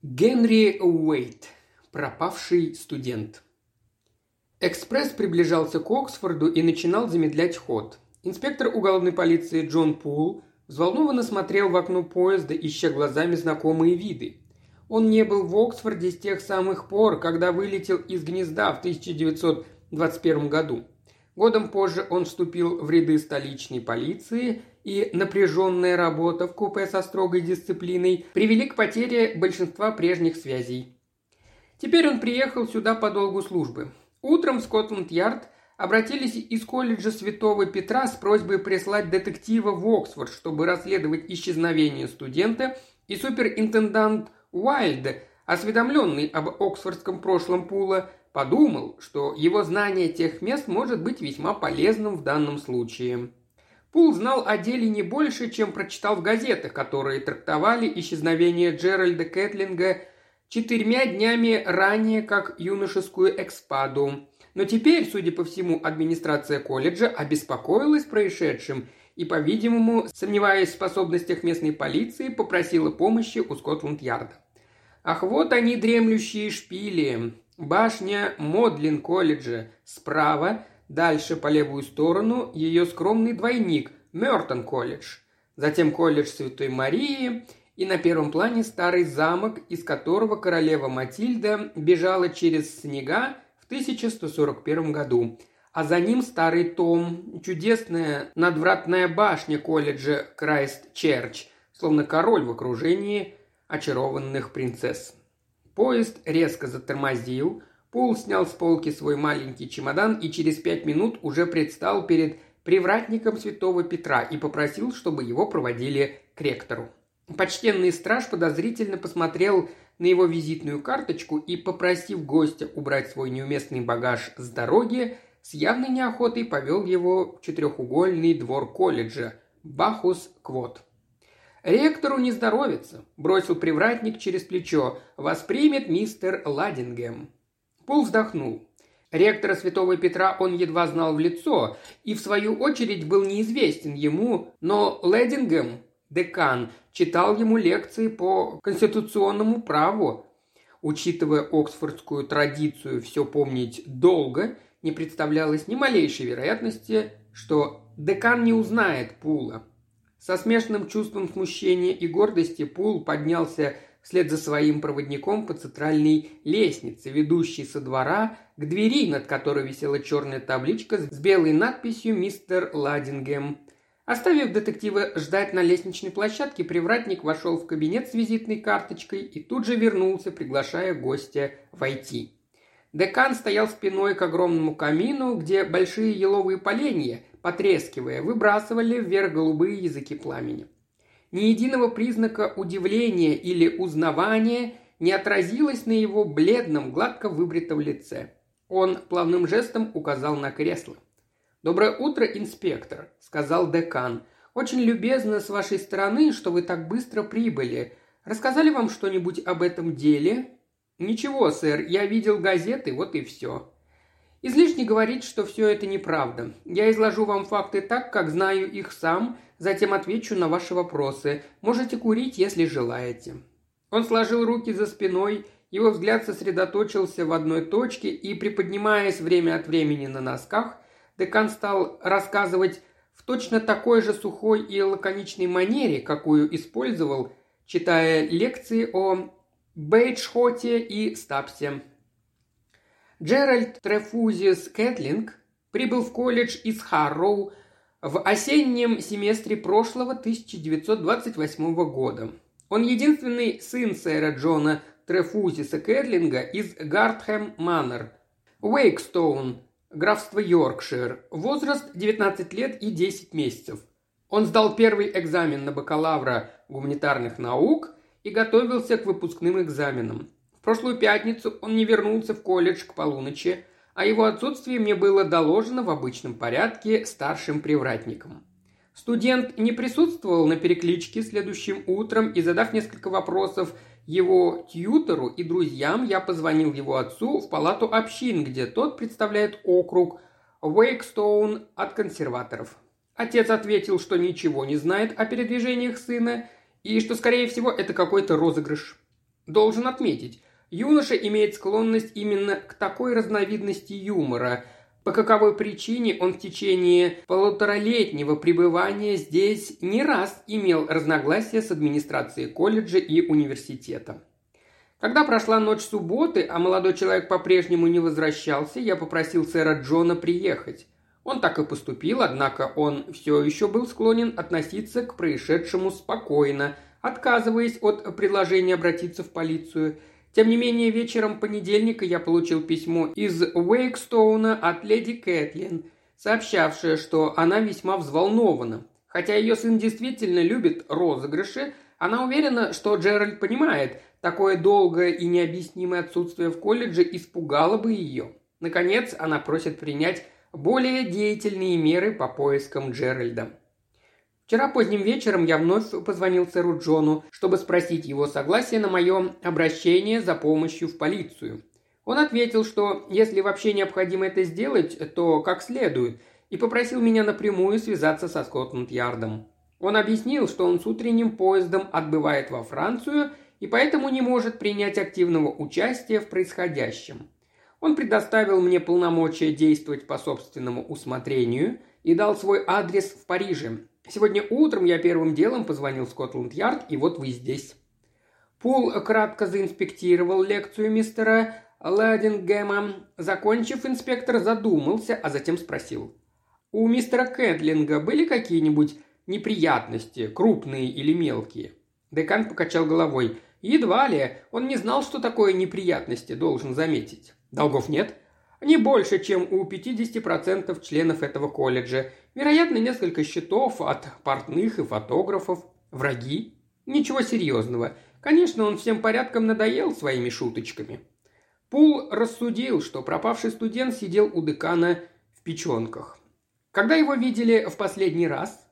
Генри Уэйт. Пропавший студент. Экспресс приближался к Оксфорду и начинал замедлять ход. Инспектор уголовной полиции Джон Пул взволнованно смотрел в окно поезда, ища глазами знакомые виды. Он не был в Оксфорде с тех самых пор, когда вылетел из гнезда в 1921 году. Годом позже он вступил в ряды столичной полиции и напряженная работа в купе со строгой дисциплиной привели к потере большинства прежних связей. Теперь он приехал сюда по долгу службы. Утром в Скотланд-Ярд обратились из колледжа Святого Петра с просьбой прислать детектива в Оксфорд, чтобы расследовать исчезновение студента, и суперинтендант Уайльд, осведомленный об оксфордском прошлом Пула, подумал, что его знание тех мест может быть весьма полезным в данном случае. Пул знал о деле не больше, чем прочитал в газетах, которые трактовали исчезновение Джеральда Кэтлинга четырьмя днями ранее как юношескую экспаду. Но теперь, судя по всему, администрация колледжа обеспокоилась происшедшим и, по-видимому, сомневаясь в способностях местной полиции, попросила помощи у Скотланд-Ярда. Ах, вот они, дремлющие шпили. Башня Модлин колледжа справа – Дальше по левую сторону ее скромный двойник Мертон колледж. Затем колледж Святой Марии и на первом плане старый замок, из которого королева Матильда бежала через снега в 1141 году. А за ним старый том, чудесная надвратная башня колледжа Крайст Черч, словно король в окружении очарованных принцесс. Поезд резко затормозил, Пол снял с полки свой маленький чемодан и через пять минут уже предстал перед привратником святого Петра и попросил, чтобы его проводили к ректору. Почтенный страж подозрительно посмотрел на его визитную карточку и, попросив гостя убрать свой неуместный багаж с дороги, с явной неохотой повел его в четырехугольный двор колледжа – Бахус Квот. «Ректору не здоровится», – бросил привратник через плечо. «Воспримет мистер Ладингем». Пол вздохнул. Ректора Святого Петра он едва знал в лицо и, в свою очередь, был неизвестен ему, но Ледингем, декан, читал ему лекции по конституционному праву. Учитывая оксфордскую традицию все помнить долго, не представлялось ни малейшей вероятности, что декан не узнает Пула. Со смешанным чувством смущения и гордости Пул поднялся вслед за своим проводником по центральной лестнице, ведущей со двора к двери, над которой висела черная табличка с белой надписью «Мистер Ладингем». Оставив детектива ждать на лестничной площадке, привратник вошел в кабинет с визитной карточкой и тут же вернулся, приглашая гостя войти. Декан стоял спиной к огромному камину, где большие еловые поленья, потрескивая, выбрасывали вверх голубые языки пламени. Ни единого признака удивления или узнавания не отразилось на его бледном, гладко выбритом лице. Он плавным жестом указал на кресло. «Доброе утро, инспектор», — сказал декан. «Очень любезно с вашей стороны, что вы так быстро прибыли. Рассказали вам что-нибудь об этом деле?» «Ничего, сэр, я видел газеты, вот и все». Излишне говорить, что все это неправда. Я изложу вам факты так, как знаю их сам, затем отвечу на ваши вопросы. Можете курить, если желаете». Он сложил руки за спиной, его взгляд сосредоточился в одной точке, и, приподнимаясь время от времени на носках, декан стал рассказывать в точно такой же сухой и лаконичной манере, какую использовал, читая лекции о Бейджхоте и Стапсе. Джеральд Трефузис Кэтлинг прибыл в колледж из Харроу в осеннем семестре прошлого 1928 года. Он единственный сын сэра Джона Трефузиса Кэтлинга из Гартхэм Маннер, Уэйкстоун, графство Йоркшир, возраст 19 лет и 10 месяцев. Он сдал первый экзамен на бакалавра гуманитарных наук и готовился к выпускным экзаменам. В прошлую пятницу он не вернулся в колледж к полуночи, а его отсутствие мне было доложено в обычном порядке старшим привратником. Студент не присутствовал на перекличке следующим утром и, задав несколько вопросов его тьютору и друзьям, я позвонил его отцу в палату общин, где тот представляет округ Уэйкстоун от консерваторов. Отец ответил, что ничего не знает о передвижениях сына и что, скорее всего, это какой-то розыгрыш. Должен отметить, юноша имеет склонность именно к такой разновидности юмора – по каковой причине он в течение полуторалетнего пребывания здесь не раз имел разногласия с администрацией колледжа и университета. Когда прошла ночь субботы, а молодой человек по-прежнему не возвращался, я попросил сэра Джона приехать. Он так и поступил, однако он все еще был склонен относиться к происшедшему спокойно, отказываясь от предложения обратиться в полицию – тем не менее, вечером понедельника я получил письмо из Уэйкстоуна от леди Кэтлин, сообщавшее, что она весьма взволнована. Хотя ее сын действительно любит розыгрыши, она уверена, что Джеральд понимает, такое долгое и необъяснимое отсутствие в колледже испугало бы ее. Наконец, она просит принять более деятельные меры по поискам Джеральда. Вчера поздним вечером я вновь позвонил сэру Джону, чтобы спросить его согласие на мое обращение за помощью в полицию. Он ответил, что если вообще необходимо это сделать, то как следует, и попросил меня напрямую связаться со Скотланд-Ярдом. Он объяснил, что он с утренним поездом отбывает во Францию и поэтому не может принять активного участия в происходящем. Он предоставил мне полномочия действовать по собственному усмотрению и дал свой адрес в Париже, Сегодня утром я первым делом позвонил в Скотланд-Ярд, и вот вы здесь». Пул кратко заинспектировал лекцию мистера Ладингема. Закончив, инспектор задумался, а затем спросил. «У мистера Кэтлинга были какие-нибудь неприятности, крупные или мелкие?» Декан покачал головой. «Едва ли. Он не знал, что такое неприятности, должен заметить». «Долгов нет?» Не больше, чем у 50% членов этого колледжа. Вероятно, несколько счетов от портных и фотографов. Враги? Ничего серьезного. Конечно, он всем порядком надоел своими шуточками. Пул рассудил, что пропавший студент сидел у декана в печенках. Когда его видели в последний раз,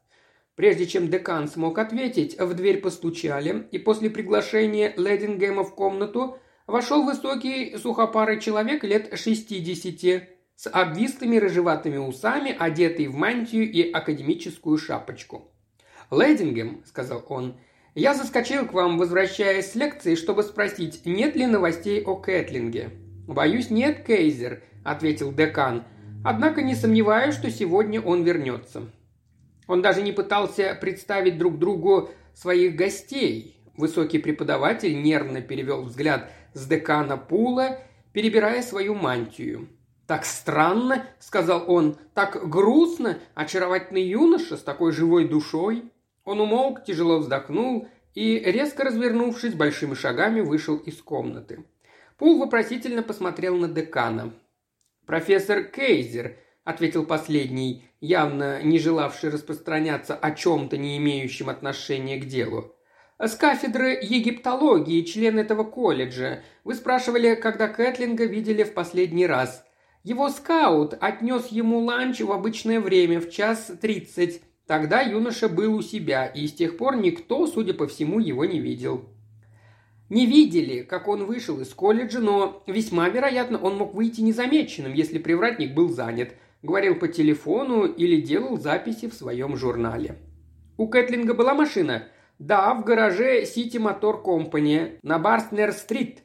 Прежде чем декан смог ответить, в дверь постучали, и после приглашения Ледингема в комнату вошел высокий сухопарый человек лет шестидесяти, с обвислыми рыжеватыми усами, одетый в мантию и академическую шапочку. «Лэдингем», — сказал он, — «я заскочил к вам, возвращаясь с лекции, чтобы спросить, нет ли новостей о Кэтлинге». «Боюсь, нет, Кейзер», — ответил декан, — «однако не сомневаюсь, что сегодня он вернется». Он даже не пытался представить друг другу своих гостей. Высокий преподаватель нервно перевел взгляд с декана Пула, перебирая свою мантию. «Так странно», — сказал он, — «так грустно, очаровательный юноша с такой живой душой». Он умолк, тяжело вздохнул и, резко развернувшись, большими шагами вышел из комнаты. Пул вопросительно посмотрел на декана. «Профессор Кейзер», — ответил последний, явно не желавший распространяться о чем-то, не имеющем отношения к делу. «С кафедры египтологии, член этого колледжа. Вы спрашивали, когда Кэтлинга видели в последний раз. Его скаут отнес ему ланч в обычное время, в час тридцать. Тогда юноша был у себя, и с тех пор никто, судя по всему, его не видел. Не видели, как он вышел из колледжа, но весьма вероятно он мог выйти незамеченным, если привратник был занят, говорил по телефону или делал записи в своем журнале. У Кэтлинга была машина – «Да, в гараже City Motor Company на Барстнер-стрит.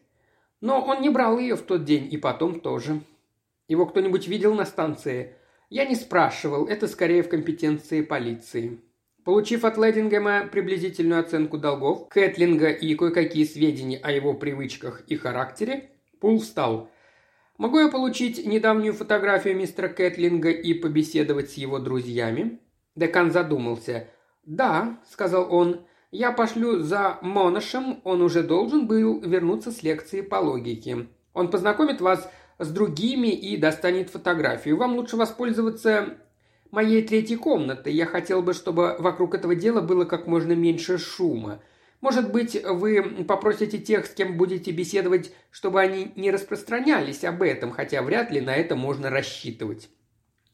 Но он не брал ее в тот день и потом тоже. Его кто-нибудь видел на станции? Я не спрашивал, это скорее в компетенции полиции». Получив от Ледингема приблизительную оценку долгов, Кэтлинга и кое-какие сведения о его привычках и характере, Пул встал. «Могу я получить недавнюю фотографию мистера Кэтлинга и побеседовать с его друзьями?» Декан задумался. «Да», — сказал он, я пошлю за Моношем, он уже должен был вернуться с лекции по логике. Он познакомит вас с другими и достанет фотографию. Вам лучше воспользоваться моей третьей комнатой. Я хотел бы, чтобы вокруг этого дела было как можно меньше шума. Может быть, вы попросите тех, с кем будете беседовать, чтобы они не распространялись об этом, хотя вряд ли на это можно рассчитывать.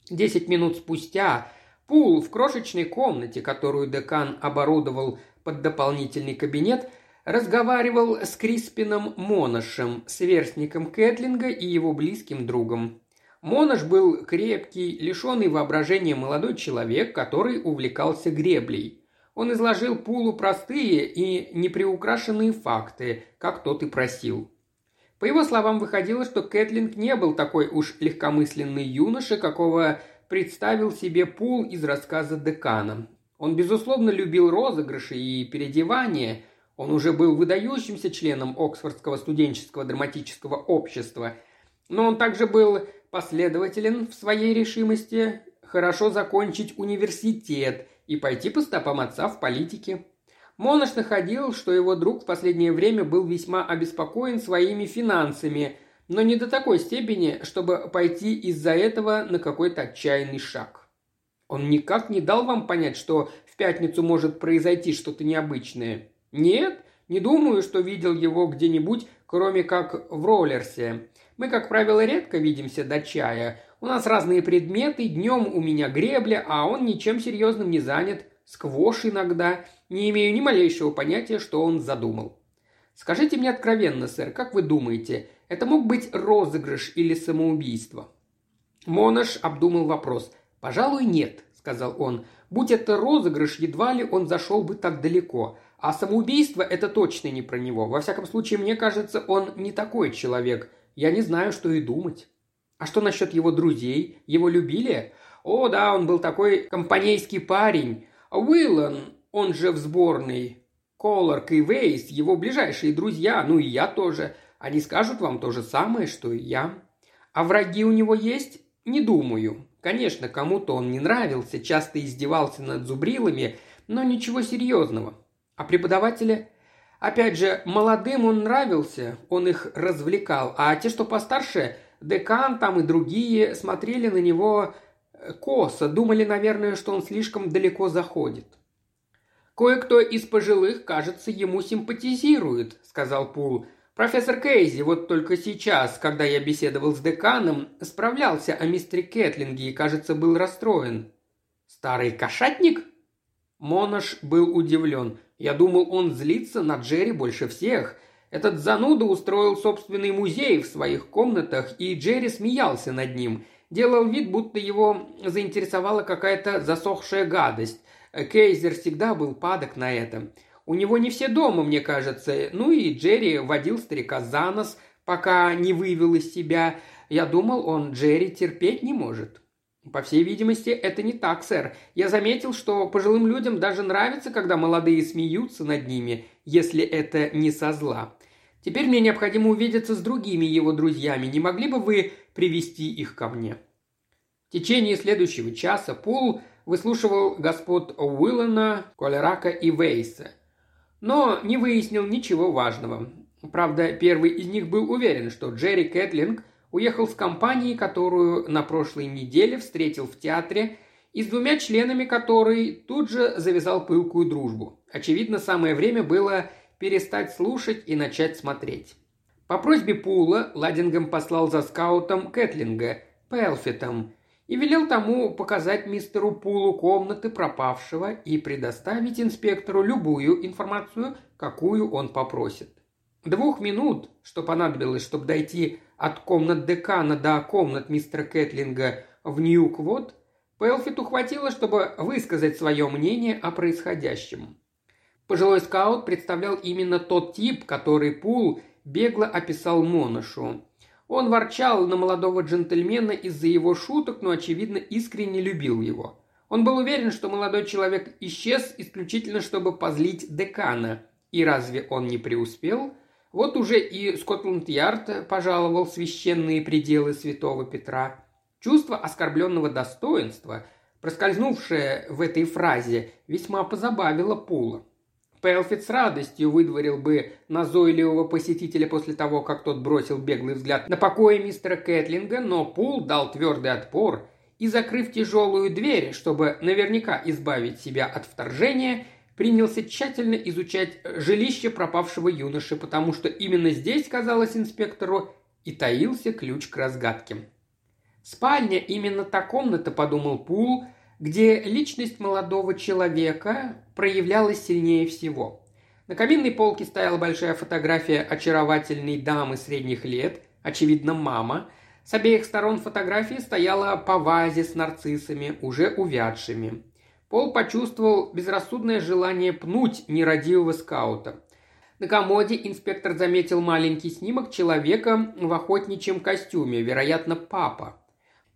Десять минут спустя Пул в крошечной комнате, которую декан оборудовал под дополнительный кабинет, разговаривал с Криспином Моношем, сверстником Кэтлинга и его близким другом. Монош был крепкий, лишенный воображения молодой человек, который увлекался греблей. Он изложил Пулу простые и неприукрашенные факты, как тот и просил. По его словам, выходило, что Кэтлинг не был такой уж легкомысленный юноша, какого представил себе Пул из рассказа Декана. Он, безусловно, любил розыгрыши и переодевания. Он уже был выдающимся членом Оксфордского студенческого драматического общества. Но он также был последователен в своей решимости хорошо закончить университет и пойти по стопам отца в политике. Монош находил, что его друг в последнее время был весьма обеспокоен своими финансами, но не до такой степени, чтобы пойти из-за этого на какой-то отчаянный шаг. Он никак не дал вам понять, что в пятницу может произойти что-то необычное. Нет, не думаю, что видел его где-нибудь, кроме как в роллерсе. Мы, как правило, редко видимся до чая. У нас разные предметы, днем у меня гребля, а он ничем серьезным не занят. Сквош иногда – не имею ни малейшего понятия, что он задумал. Скажите мне откровенно, сэр, как вы думаете, это мог быть розыгрыш или самоубийство?» Монаш обдумал вопрос. «Пожалуй, нет», — сказал он. «Будь это розыгрыш, едва ли он зашел бы так далеко. А самоубийство – это точно не про него. Во всяком случае, мне кажется, он не такой человек. Я не знаю, что и думать». «А что насчет его друзей? Его любили?» «О, да, он был такой компанейский парень. Уиллан, он же в сборной. Колорк и Вейс – его ближайшие друзья, ну и я тоже. Они скажут вам то же самое, что и я. А враги у него есть? Не думаю. Конечно, кому-то он не нравился, часто издевался над зубрилами, но ничего серьезного. А преподаватели? Опять же, молодым он нравился, он их развлекал, а те, что постарше, декан там и другие, смотрели на него э, косо, думали, наверное, что он слишком далеко заходит. «Кое-кто из пожилых, кажется, ему симпатизирует», – сказал Пул. «Профессор Кейзи вот только сейчас, когда я беседовал с деканом, справлялся о мистере Кэтлинге и, кажется, был расстроен». «Старый кошатник?» Монош был удивлен. Я думал, он злится на Джерри больше всех. Этот зануда устроил собственный музей в своих комнатах, и Джерри смеялся над ним. Делал вид, будто его заинтересовала какая-то засохшая гадость. Кейзер всегда был падок на это. У него не все дома, мне кажется. Ну и Джерри водил старика за нос, пока не вывел из себя. Я думал, он Джерри терпеть не может. По всей видимости, это не так, сэр. Я заметил, что пожилым людям даже нравится, когда молодые смеются над ними, если это не со зла. Теперь мне необходимо увидеться с другими его друзьями. Не могли бы вы привести их ко мне?» В течение следующего часа Пол выслушивал господ Уиллана, Колерака и Вейса. Но не выяснил ничего важного. Правда, первый из них был уверен, что Джерри Кэтлинг уехал с компанией, которую на прошлой неделе встретил в театре, и с двумя членами которой тут же завязал пылкую дружбу. Очевидно, самое время было перестать слушать и начать смотреть. По просьбе Пула Ладингем послал за скаутом Кэтлинга, Пелфитом, и велел тому показать мистеру Пулу комнаты пропавшего и предоставить инспектору любую информацию, какую он попросит. Двух минут, что понадобилось, чтобы дойти от комнат декана до комнат мистера Кэтлинга в Ньюквот, Пелфиту хватило, чтобы высказать свое мнение о происходящем. Пожилой скаут представлял именно тот тип, который Пул бегло описал Моношу. Он ворчал на молодого джентльмена из-за его шуток, но, очевидно, искренне любил его. Он был уверен, что молодой человек исчез исключительно, чтобы позлить декана. И разве он не преуспел? Вот уже и Скотланд-Ярд пожаловал священные пределы святого Петра. Чувство оскорбленного достоинства, проскользнувшее в этой фразе, весьма позабавило Пула. Пелфит с радостью выдворил бы назойливого посетителя после того, как тот бросил беглый взгляд на покое мистера Кэтлинга, но Пул дал твердый отпор и, закрыв тяжелую дверь, чтобы наверняка избавить себя от вторжения, принялся тщательно изучать жилище пропавшего юноши, потому что именно здесь, казалось инспектору, и таился ключ к разгадке. Спальня именно та комната, подумал Пул, где личность молодого человека проявлялась сильнее всего. На каминной полке стояла большая фотография очаровательной дамы средних лет, очевидно, мама. С обеих сторон фотографии стояла по вазе с нарциссами, уже увядшими. Пол почувствовал безрассудное желание пнуть нерадивого скаута. На комоде инспектор заметил маленький снимок человека в охотничьем костюме, вероятно, папа.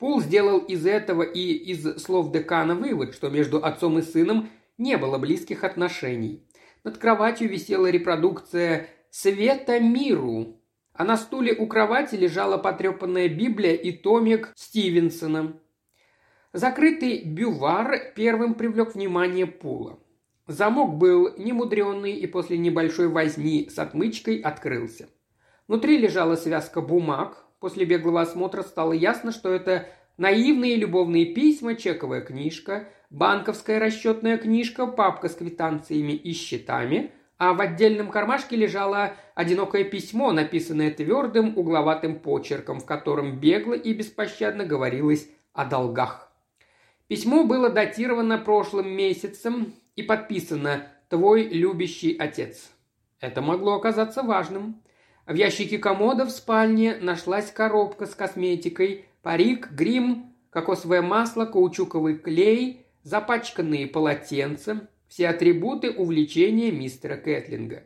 Пул сделал из этого и из слов декана вывод, что между отцом и сыном не было близких отношений. Над кроватью висела репродукция «Света миру», а на стуле у кровати лежала потрепанная Библия и томик Стивенсона. Закрытый бювар первым привлек внимание Пула. Замок был немудренный и после небольшой возни с отмычкой открылся. Внутри лежала связка бумаг. После беглого осмотра стало ясно, что это наивные любовные письма, чековая книжка, банковская расчетная книжка, папка с квитанциями и счетами, а в отдельном кармашке лежало одинокое письмо, написанное твердым угловатым почерком, в котором бегло и беспощадно говорилось о долгах. Письмо было датировано прошлым месяцем и подписано «Твой любящий отец». Это могло оказаться важным. В ящике комода в спальне нашлась коробка с косметикой, парик, грим, кокосовое масло, каучуковый клей, запачканные полотенца, все атрибуты увлечения мистера Кэтлинга.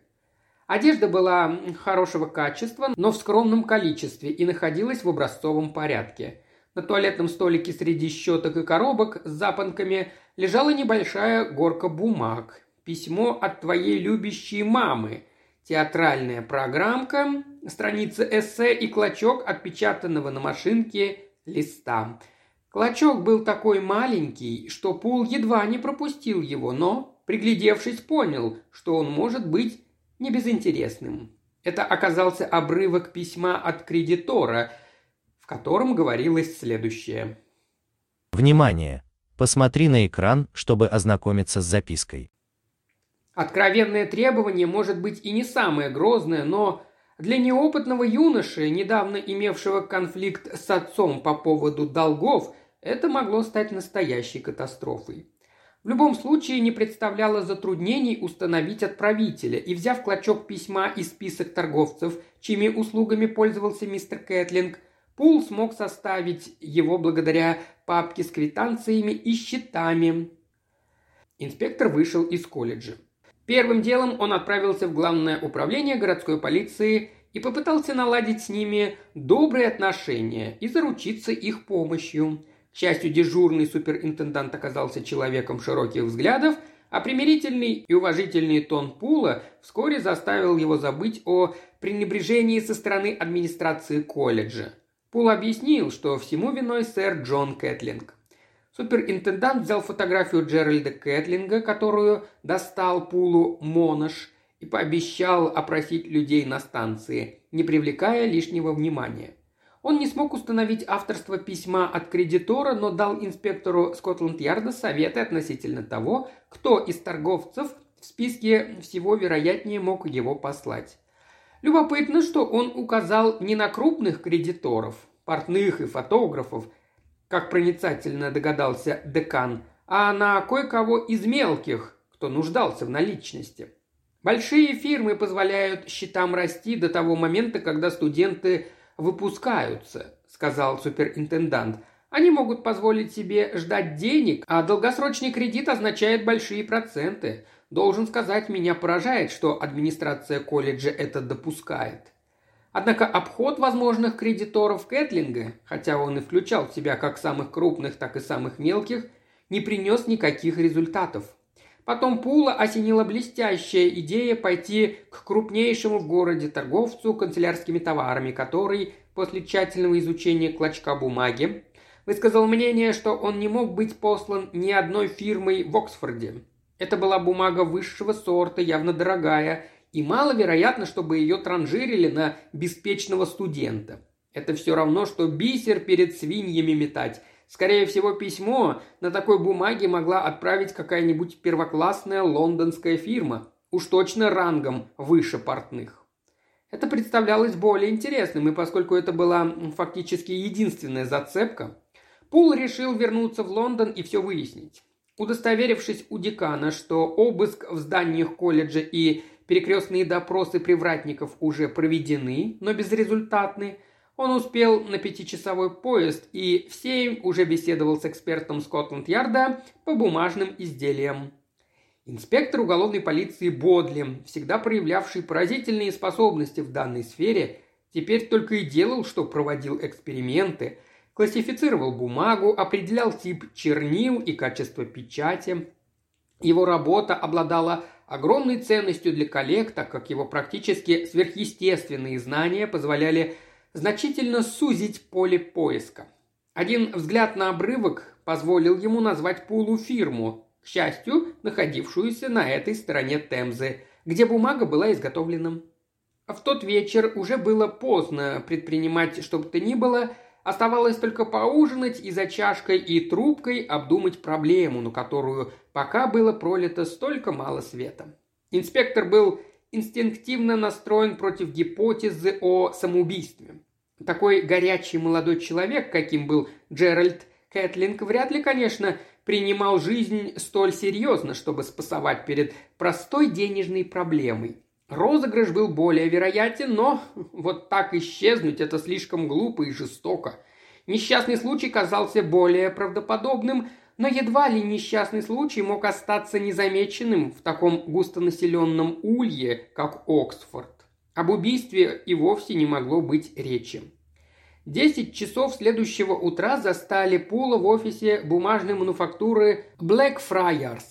Одежда была хорошего качества, но в скромном количестве и находилась в образцовом порядке. На туалетном столике среди щеток и коробок с запонками лежала небольшая горка бумаг. Письмо от твоей любящей мамы. Театральная программка, страница эссе и клочок отпечатанного на машинке листа. Клочок был такой маленький, что Пул едва не пропустил его, но, приглядевшись, понял, что он может быть небезынтересным. Это оказался обрывок письма от кредитора – в котором говорилось следующее. Внимание! Посмотри на экран, чтобы ознакомиться с запиской. Откровенное требование может быть и не самое грозное, но для неопытного юноши, недавно имевшего конфликт с отцом по поводу долгов, это могло стать настоящей катастрофой. В любом случае не представляло затруднений установить отправителя, и взяв клочок письма и список торговцев, чьими услугами пользовался мистер Кэтлинг, Пул смог составить его благодаря папке с квитанциями и счетами. Инспектор вышел из колледжа. Первым делом он отправился в главное управление городской полиции и попытался наладить с ними добрые отношения и заручиться их помощью. К счастью, дежурный суперинтендант оказался человеком широких взглядов, а примирительный и уважительный тон Пула вскоре заставил его забыть о пренебрежении со стороны администрации колледжа. Пул объяснил, что всему виной сэр Джон Кэтлинг. Суперинтендант взял фотографию Джеральда Кэтлинга, которую достал Пулу Монош, и пообещал опросить людей на станции, не привлекая лишнего внимания. Он не смог установить авторство письма от кредитора, но дал инспектору Скотланд-Ярда советы относительно того, кто из торговцев в списке всего вероятнее мог его послать. Любопытно, что он указал не на крупных кредиторов, портных и фотографов, как проницательно догадался декан, а на кое-кого из мелких, кто нуждался в наличности. Большие фирмы позволяют счетам расти до того момента, когда студенты выпускаются, сказал суперинтендант. Они могут позволить себе ждать денег, а долгосрочный кредит означает большие проценты. Должен сказать, меня поражает, что администрация колледжа это допускает. Однако обход возможных кредиторов Кэтлинга, хотя он и включал в себя как самых крупных, так и самых мелких, не принес никаких результатов. Потом Пула осенила блестящая идея пойти к крупнейшему в городе торговцу канцелярскими товарами, который, после тщательного изучения клочка бумаги, высказал мнение, что он не мог быть послан ни одной фирмой в Оксфорде. Это была бумага высшего сорта, явно дорогая, и маловероятно, чтобы ее транжирили на беспечного студента. Это все равно, что бисер перед свиньями метать. Скорее всего, письмо на такой бумаге могла отправить какая-нибудь первоклассная лондонская фирма, уж точно рангом выше портных. Это представлялось более интересным, и поскольку это была фактически единственная зацепка, Пул решил вернуться в Лондон и все выяснить. Удостоверившись у декана, что обыск в зданиях колледжа и перекрестные допросы привратников уже проведены, но безрезультатны, Он успел на пятичасовой поезд и в семь уже беседовал с экспертом Скотланд-Ярда по бумажным изделиям. Инспектор уголовной полиции Бодли, всегда проявлявший поразительные способности в данной сфере, теперь только и делал, что проводил эксперименты, классифицировал бумагу, определял тип чернил и качество печати. Его работа обладала огромной ценностью для коллег, так как его практически сверхъестественные знания позволяли значительно сузить поле поиска. Один взгляд на обрывок позволил ему назвать Пулу фирму, к счастью, находившуюся на этой стороне Темзы, где бумага была изготовлена. В тот вечер уже было поздно предпринимать что бы то ни было, оставалось только поужинать и за чашкой и трубкой обдумать проблему, на которую пока было пролито столько мало света. Инспектор был инстинктивно настроен против гипотезы о самоубийстве. Такой горячий молодой человек, каким был Джеральд Кэтлинг, вряд ли, конечно, принимал жизнь столь серьезно, чтобы спасовать перед простой денежной проблемой. Розыгрыш был более вероятен, но вот так исчезнуть – это слишком глупо и жестоко. Несчастный случай казался более правдоподобным, но едва ли несчастный случай мог остаться незамеченным в таком густонаселенном улье, как Оксфорд. Об убийстве и вовсе не могло быть речи. Десять часов следующего утра застали Пула в офисе бумажной мануфактуры Blackfriars.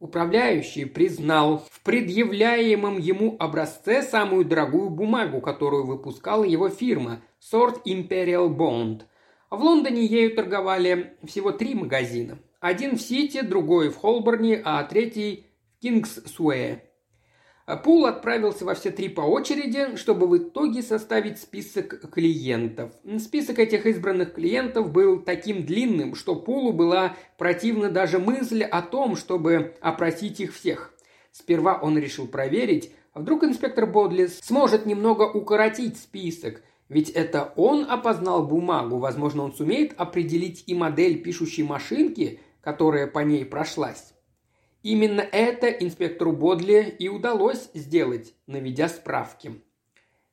Управляющий признал в предъявляемом ему образце самую дорогую бумагу, которую выпускала его фирма – сорт Imperial Bond. В Лондоне ею торговали всего три магазина. Один в Сити, другой в Холборне, а третий в Кингсуэе. Пул отправился во все три по очереди, чтобы в итоге составить список клиентов. Список этих избранных клиентов был таким длинным, что Пулу была противна даже мысль о том, чтобы опросить их всех. Сперва он решил проверить, вдруг инспектор Бодли сможет немного укоротить список, ведь это он опознал бумагу, возможно, он сумеет определить и модель пишущей машинки, которая по ней прошлась. Именно это инспектору Бодли и удалось сделать, наведя справки.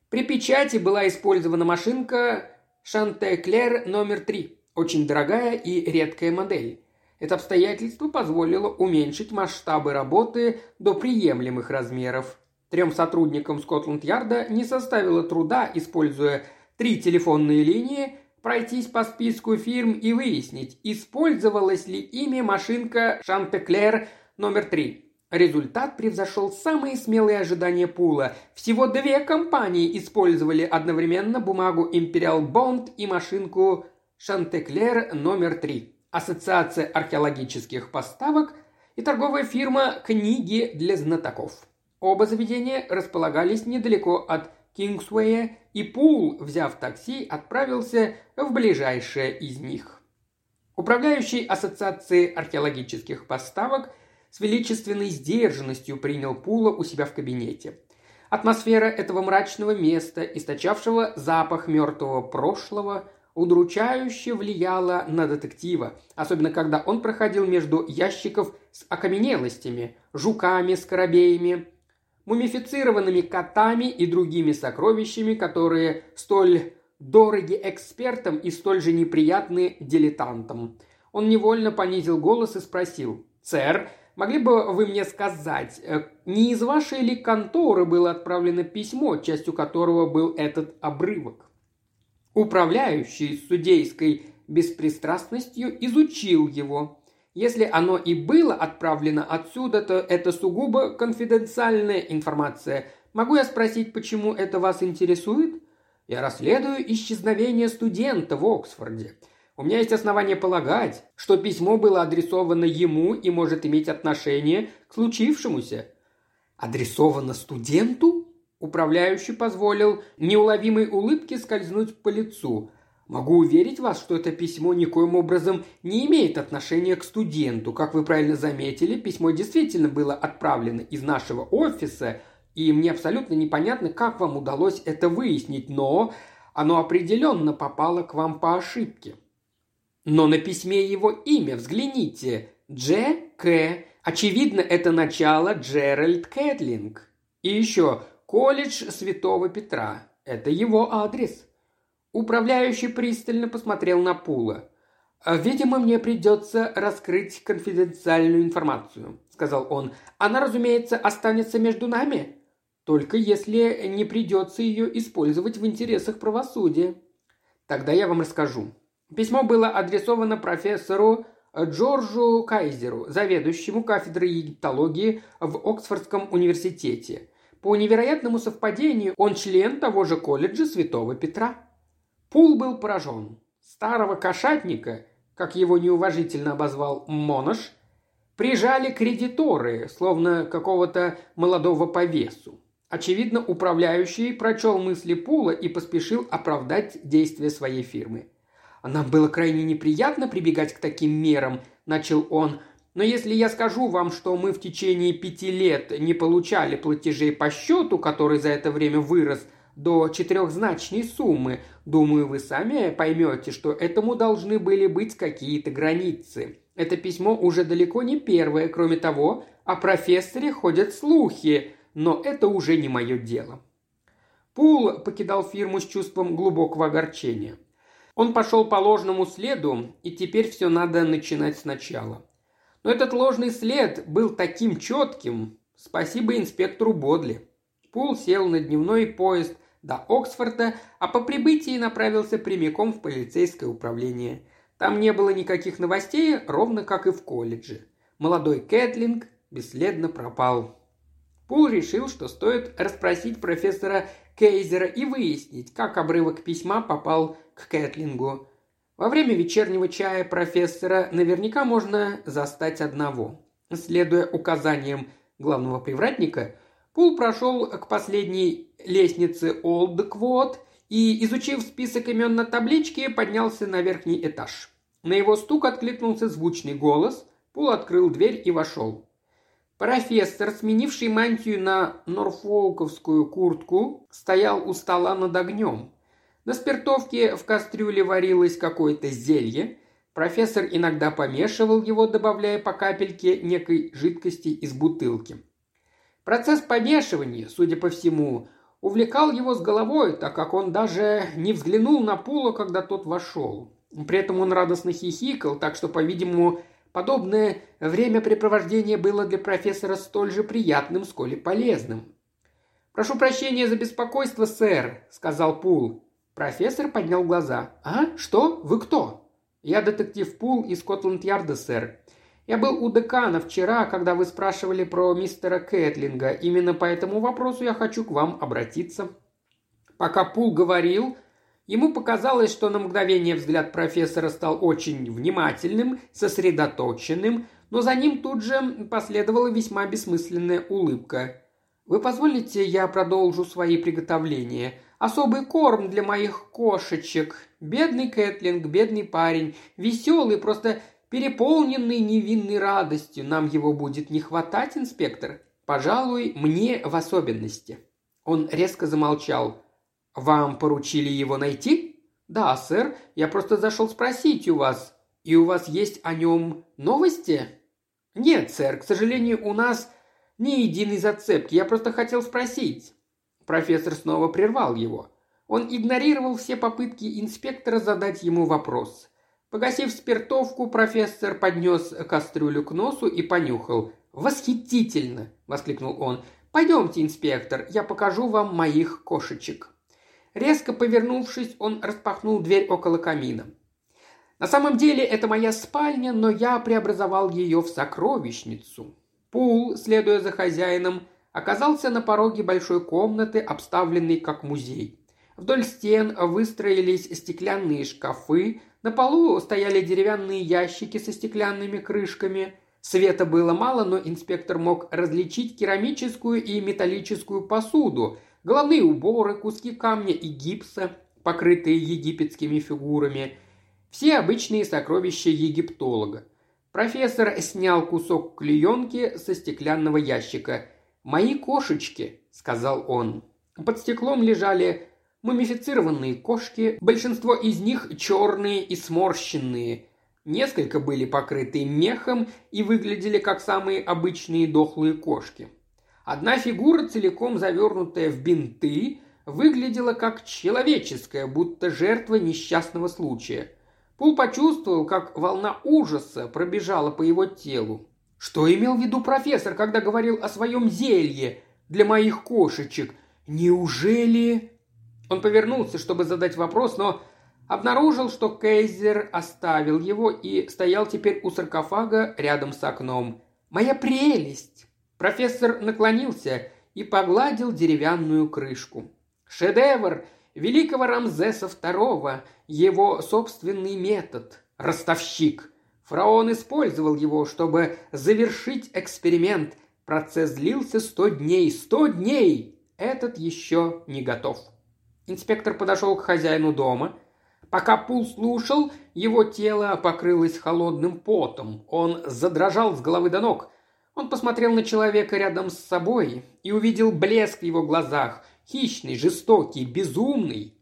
При печати была использована машинка Шантеклер номер 3, очень дорогая и редкая модель. Это обстоятельство позволило уменьшить масштабы работы до приемлемых размеров. Трем сотрудникам Скотланд-Ярда не составило труда, используя три телефонные линии, пройтись по списку фирм и выяснить, использовалась ли ими машинка Шантеклер три. Результат превзошел самые смелые ожидания Пула. Всего две компании использовали одновременно бумагу Imperial Bond и машинку Шантеклер номер три. Ассоциация археологических поставок и торговая фирма «Книги для знатоков». Оба заведения располагались недалеко от Кингсуэя, и Пул, взяв такси, отправился в ближайшее из них. Управляющий Ассоциацией археологических поставок – с величественной сдержанностью принял Пула у себя в кабинете. Атмосфера этого мрачного места, источавшего запах мертвого прошлого, удручающе влияла на детектива, особенно когда он проходил между ящиков с окаменелостями, жуками, скоробеями, мумифицированными котами и другими сокровищами, которые столь дороги экспертам и столь же неприятны дилетантам. Он невольно понизил голос и спросил, «Сэр, Могли бы вы мне сказать, э, не из вашей ли конторы было отправлено письмо, частью которого был этот обрывок? Управляющий судейской беспристрастностью изучил его. Если оно и было отправлено отсюда, то это сугубо конфиденциальная информация. Могу я спросить, почему это вас интересует? Я расследую исчезновение студента в Оксфорде. У меня есть основания полагать, что письмо было адресовано ему и может иметь отношение к случившемуся. Адресовано студенту? Управляющий позволил неуловимой улыбке скользнуть по лицу. Могу уверить вас, что это письмо никоим образом не имеет отношения к студенту. Как вы правильно заметили, письмо действительно было отправлено из нашего офиса, и мне абсолютно непонятно, как вам удалось это выяснить, но оно определенно попало к вам по ошибке. Но на письме его имя, взгляните. Дж. К. Очевидно, это начало Джеральд Кэтлинг. И еще колледж Святого Петра. Это его адрес. Управляющий пристально посмотрел на Пула. «Видимо, мне придется раскрыть конфиденциальную информацию», — сказал он. «Она, разумеется, останется между нами, только если не придется ее использовать в интересах правосудия». «Тогда я вам расскажу. Письмо было адресовано профессору Джорджу Кайзеру, заведующему кафедрой египтологии в Оксфордском университете. По невероятному совпадению он член того же колледжа Святого Петра. Пул был поражен. Старого кошатника, как его неуважительно обозвал Монош, прижали кредиторы, словно какого-то молодого повесу. Очевидно, управляющий прочел мысли Пула и поспешил оправдать действия своей фирмы. «Нам было крайне неприятно прибегать к таким мерам», – начал он. «Но если я скажу вам, что мы в течение пяти лет не получали платежей по счету, который за это время вырос до четырехзначной суммы, думаю, вы сами поймете, что этому должны были быть какие-то границы. Это письмо уже далеко не первое, кроме того, о профессоре ходят слухи, но это уже не мое дело». Пул покидал фирму с чувством глубокого огорчения. Он пошел по ложному следу, и теперь все надо начинать сначала. Но этот ложный след был таким четким. Спасибо инспектору Бодли. Пул сел на дневной поезд до Оксфорда, а по прибытии направился прямиком в полицейское управление. Там не было никаких новостей, ровно как и в колледже. Молодой Кэтлинг бесследно пропал. Пул решил, что стоит расспросить профессора Кейзера и выяснить, как обрывок письма попал к Кэтлингу. Во время вечернего чая профессора наверняка можно застать одного. Следуя указаниям главного привратника, Пул прошел к последней лестнице Олдквот и, изучив список имен на табличке, поднялся на верхний этаж. На его стук откликнулся звучный голос, Пул открыл дверь и вошел. Профессор, сменивший мантию на норфолковскую куртку, стоял у стола над огнем. На спиртовке в кастрюле варилось какое-то зелье. Профессор иногда помешивал его, добавляя по капельке некой жидкости из бутылки. Процесс помешивания, судя по всему, увлекал его с головой, так как он даже не взглянул на Пула, когда тот вошел. При этом он радостно хихикал, так что, по-видимому, подобное времяпрепровождение было для профессора столь же приятным, сколь и полезным. «Прошу прощения за беспокойство, сэр», — сказал Пул. Профессор поднял глаза. «А? Что? Вы кто?» «Я детектив Пул из Скотланд-Ярда, сэр. Я был у декана вчера, когда вы спрашивали про мистера Кэтлинга. Именно по этому вопросу я хочу к вам обратиться». Пока Пул говорил, ему показалось, что на мгновение взгляд профессора стал очень внимательным, сосредоточенным, но за ним тут же последовала весьма бессмысленная улыбка. «Вы позволите, я продолжу свои приготовления?» Особый корм для моих кошечек. Бедный Кэтлинг, бедный парень. Веселый, просто переполненный невинной радостью. Нам его будет не хватать, инспектор. Пожалуй, мне в особенности». Он резко замолчал. «Вам поручили его найти?» «Да, сэр. Я просто зашел спросить у вас. И у вас есть о нем новости?» «Нет, сэр. К сожалению, у нас ни единой зацепки. Я просто хотел спросить». Профессор снова прервал его. Он игнорировал все попытки инспектора задать ему вопрос. Погасив спиртовку, профессор поднес кастрюлю к носу и понюхал. «Восхитительно!» – воскликнул он. «Пойдемте, инспектор, я покажу вам моих кошечек». Резко повернувшись, он распахнул дверь около камина. На самом деле это моя спальня, но я преобразовал ее в сокровищницу. Пул, следуя за хозяином, оказался на пороге большой комнаты, обставленной как музей. Вдоль стен выстроились стеклянные шкафы, на полу стояли деревянные ящики со стеклянными крышками. Света было мало, но инспектор мог различить керамическую и металлическую посуду, головные уборы, куски камня и гипса, покрытые египетскими фигурами. Все обычные сокровища египтолога. Профессор снял кусок клеенки со стеклянного ящика – «Мои кошечки», — сказал он. Под стеклом лежали мумифицированные кошки, большинство из них черные и сморщенные. Несколько были покрыты мехом и выглядели как самые обычные дохлые кошки. Одна фигура, целиком завернутая в бинты, выглядела как человеческая, будто жертва несчастного случая. Пул почувствовал, как волна ужаса пробежала по его телу. Что имел в виду профессор, когда говорил о своем зелье для моих кошечек? Неужели... Он повернулся, чтобы задать вопрос, но обнаружил, что Кейзер оставил его и стоял теперь у саркофага рядом с окном. «Моя прелесть!» Профессор наклонился и погладил деревянную крышку. «Шедевр великого Рамзеса II, его собственный метод, ростовщик. Фараон использовал его, чтобы завершить эксперимент. Процесс длился сто дней. Сто дней! Этот еще не готов. Инспектор подошел к хозяину дома. Пока Пул слушал, его тело покрылось холодным потом. Он задрожал с головы до ног. Он посмотрел на человека рядом с собой и увидел блеск в его глазах. Хищный, жестокий, безумный.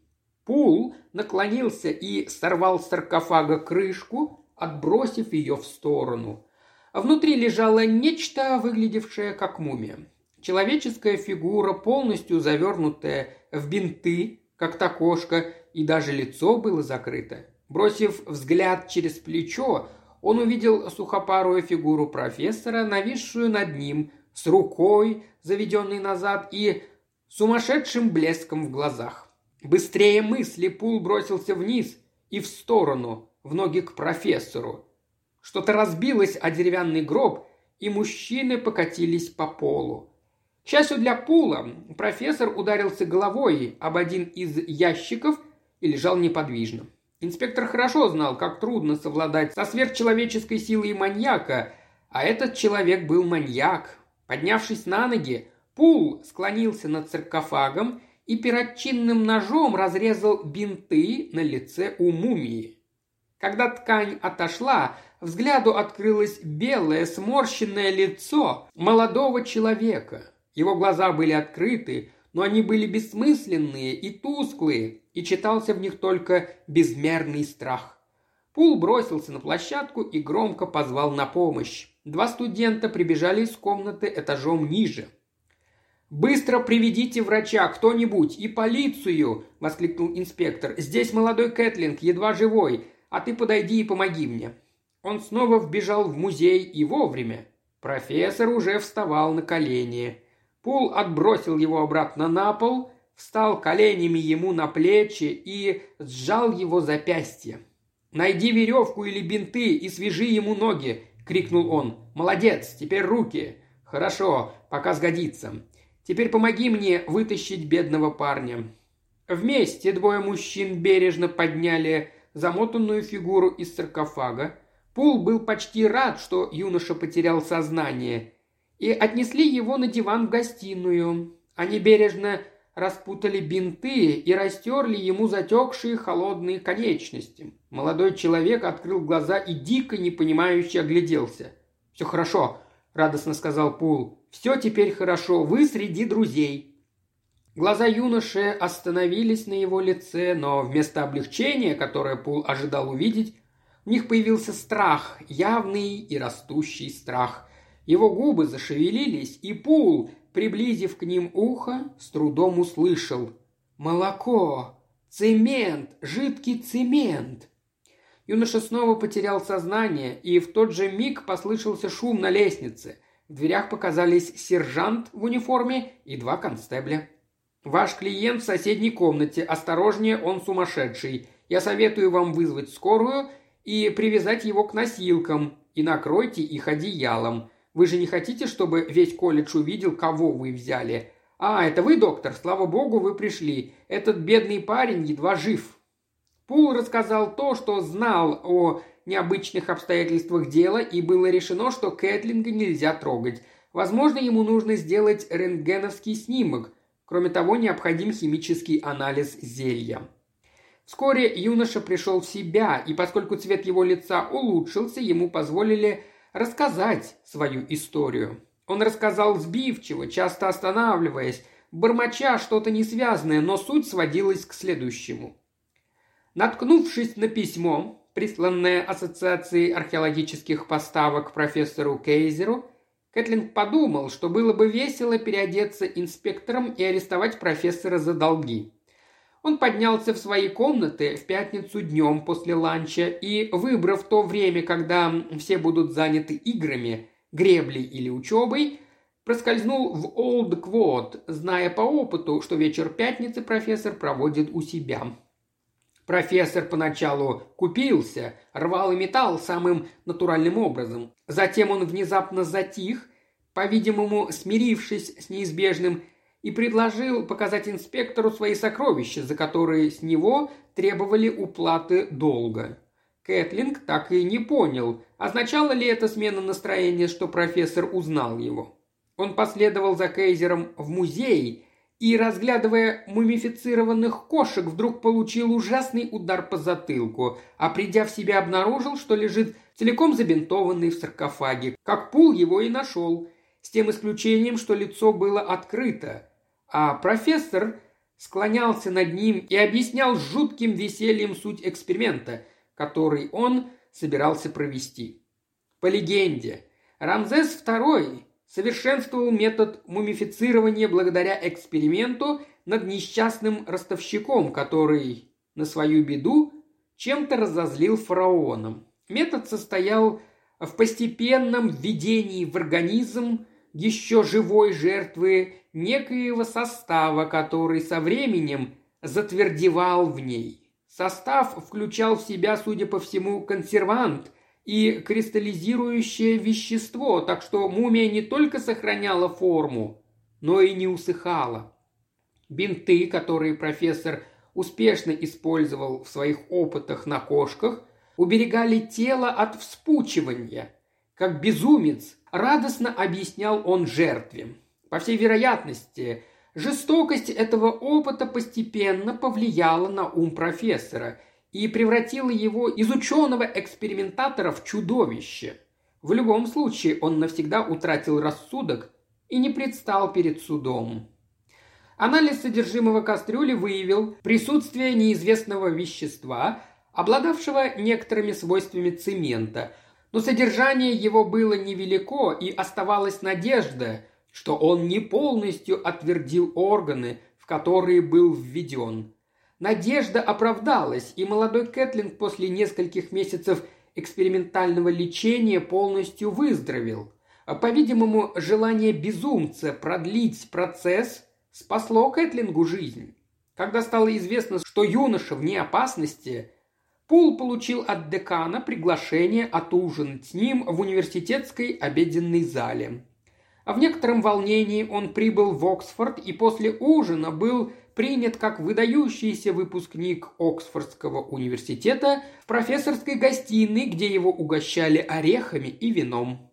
Пул наклонился и сорвал с саркофага крышку, отбросив ее в сторону. Внутри лежало нечто, выглядевшее как мумия. Человеческая фигура, полностью завернутая в бинты, как та кошка, и даже лицо было закрыто. Бросив взгляд через плечо, он увидел сухопарую фигуру профессора, нависшую над ним, с рукой, заведенной назад, и сумасшедшим блеском в глазах. Быстрее мысли Пул бросился вниз и в сторону, в ноги к профессору. Что-то разбилось о деревянный гроб, и мужчины покатились по полу. К счастью для Пула, профессор ударился головой об один из ящиков и лежал неподвижно. Инспектор хорошо знал, как трудно совладать со сверхчеловеческой силой маньяка, а этот человек был маньяк. Поднявшись на ноги, Пул склонился над саркофагом и перочинным ножом разрезал бинты на лице у мумии. Когда ткань отошла, взгляду открылось белое сморщенное лицо молодого человека – его глаза были открыты, но они были бессмысленные и тусклые, и читался в них только безмерный страх. Пул бросился на площадку и громко позвал на помощь. Два студента прибежали из комнаты этажом ниже. «Быстро приведите врача, кто-нибудь, и полицию!» – воскликнул инспектор. «Здесь молодой Кэтлинг, едва живой, а ты подойди и помоги мне». Он снова вбежал в музей и вовремя. Профессор уже вставал на колени. Пул отбросил его обратно на пол, встал коленями ему на плечи и сжал его запястье. «Найди веревку или бинты и свяжи ему ноги!» – крикнул он. «Молодец! Теперь руки!» «Хорошо, пока сгодится. Теперь помоги мне вытащить бедного парня». Вместе двое мужчин бережно подняли замотанную фигуру из саркофага. Пул был почти рад, что юноша потерял сознание, и отнесли его на диван в гостиную. Они бережно распутали бинты и растерли ему затекшие холодные конечности. Молодой человек открыл глаза и дико непонимающе огляделся. «Все хорошо», — радостно сказал Пул. «Все теперь хорошо, вы среди друзей». Глаза юноши остановились на его лице, но вместо облегчения, которое Пул ожидал увидеть, в них появился страх, явный и растущий страх. Его губы зашевелились, и Пул, приблизив к ним ухо, с трудом услышал «Молоко! Цемент! Жидкий цемент!» Юноша снова потерял сознание, и в тот же миг послышался шум на лестнице. В дверях показались сержант в униформе и два констебля. «Ваш клиент в соседней комнате. Осторожнее, он сумасшедший. Я советую вам вызвать скорую и привязать его к носилкам, и накройте их одеялом. Вы же не хотите, чтобы весь колледж увидел, кого вы взяли? А, это вы, доктор? Слава богу, вы пришли. Этот бедный парень едва жив». Пул рассказал то, что знал о необычных обстоятельствах дела, и было решено, что Кэтлинга нельзя трогать. Возможно, ему нужно сделать рентгеновский снимок. Кроме того, необходим химический анализ зелья. Вскоре юноша пришел в себя, и поскольку цвет его лица улучшился, ему позволили рассказать свою историю. Он рассказал сбивчиво, часто останавливаясь, бормоча что-то несвязное, но суть сводилась к следующему. Наткнувшись на письмо, присланное Ассоциацией археологических поставок профессору Кейзеру, Кэтлин подумал, что было бы весело переодеться инспектором и арестовать профессора за долги. Он поднялся в свои комнаты в пятницу днем после ланча и, выбрав то время, когда все будут заняты играми, греблей или учебой, проскользнул в Олд Квот, зная по опыту, что вечер пятницы профессор проводит у себя. Профессор поначалу купился, рвал и металл самым натуральным образом. Затем он внезапно затих, по-видимому, смирившись с неизбежным, и предложил показать инспектору свои сокровища, за которые с него требовали уплаты долга. Кэтлинг так и не понял, означало ли это смена настроения, что профессор узнал его. Он последовал за Кейзером в музей и, разглядывая мумифицированных кошек, вдруг получил ужасный удар по затылку, а придя в себя обнаружил, что лежит целиком забинтованный в саркофаге, как Пул его и нашел, с тем исключением, что лицо было открыто, а профессор склонялся над ним и объяснял жутким весельем суть эксперимента, который он собирался провести. По легенде, Рамзес II совершенствовал метод мумифицирования благодаря эксперименту над несчастным ростовщиком, который на свою беду чем-то разозлил фараоном. Метод состоял в постепенном введении в организм еще живой жертвы некоего состава, который со временем затвердевал в ней. Состав включал в себя, судя по всему, консервант и кристаллизирующее вещество, так что мумия не только сохраняла форму, но и не усыхала. Бинты, которые профессор успешно использовал в своих опытах на кошках, уберегали тело от вспучивания. Как безумец, радостно объяснял он жертве. По всей вероятности, жестокость этого опыта постепенно повлияла на ум профессора и превратила его из ученого-экспериментатора в чудовище. В любом случае он навсегда утратил рассудок и не предстал перед судом. Анализ содержимого кастрюли выявил присутствие неизвестного вещества, обладавшего некоторыми свойствами цемента, но содержание его было невелико и оставалась надежда – что он не полностью отвердил органы, в которые был введен. Надежда оправдалась, и молодой Кэтлинг после нескольких месяцев экспериментального лечения полностью выздоровел. По-видимому, желание безумца продлить процесс спасло Кэтлингу жизнь. Когда стало известно, что юноша вне опасности, Пул получил от декана приглашение отужинать с ним в университетской обеденной зале. А в некотором волнении он прибыл в Оксфорд и после ужина был принят как выдающийся выпускник Оксфордского университета в профессорской гостиной, где его угощали орехами и вином.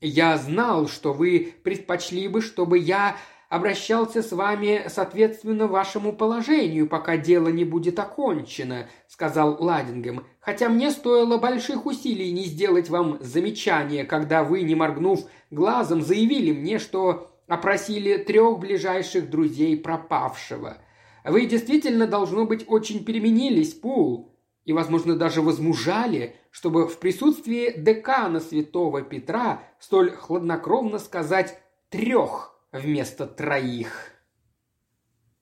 «Я знал, что вы предпочли бы, чтобы я обращался с вами соответственно вашему положению, пока дело не будет окончено», — сказал Ладингем, «хотя мне стоило больших усилий не сделать вам замечание, когда вы, не моргнув глазом, заявили мне, что опросили трех ближайших друзей пропавшего. Вы действительно, должно быть, очень переменились, Пул, и, возможно, даже возмужали, чтобы в присутствии декана святого Петра столь хладнокровно сказать «трех» вместо троих.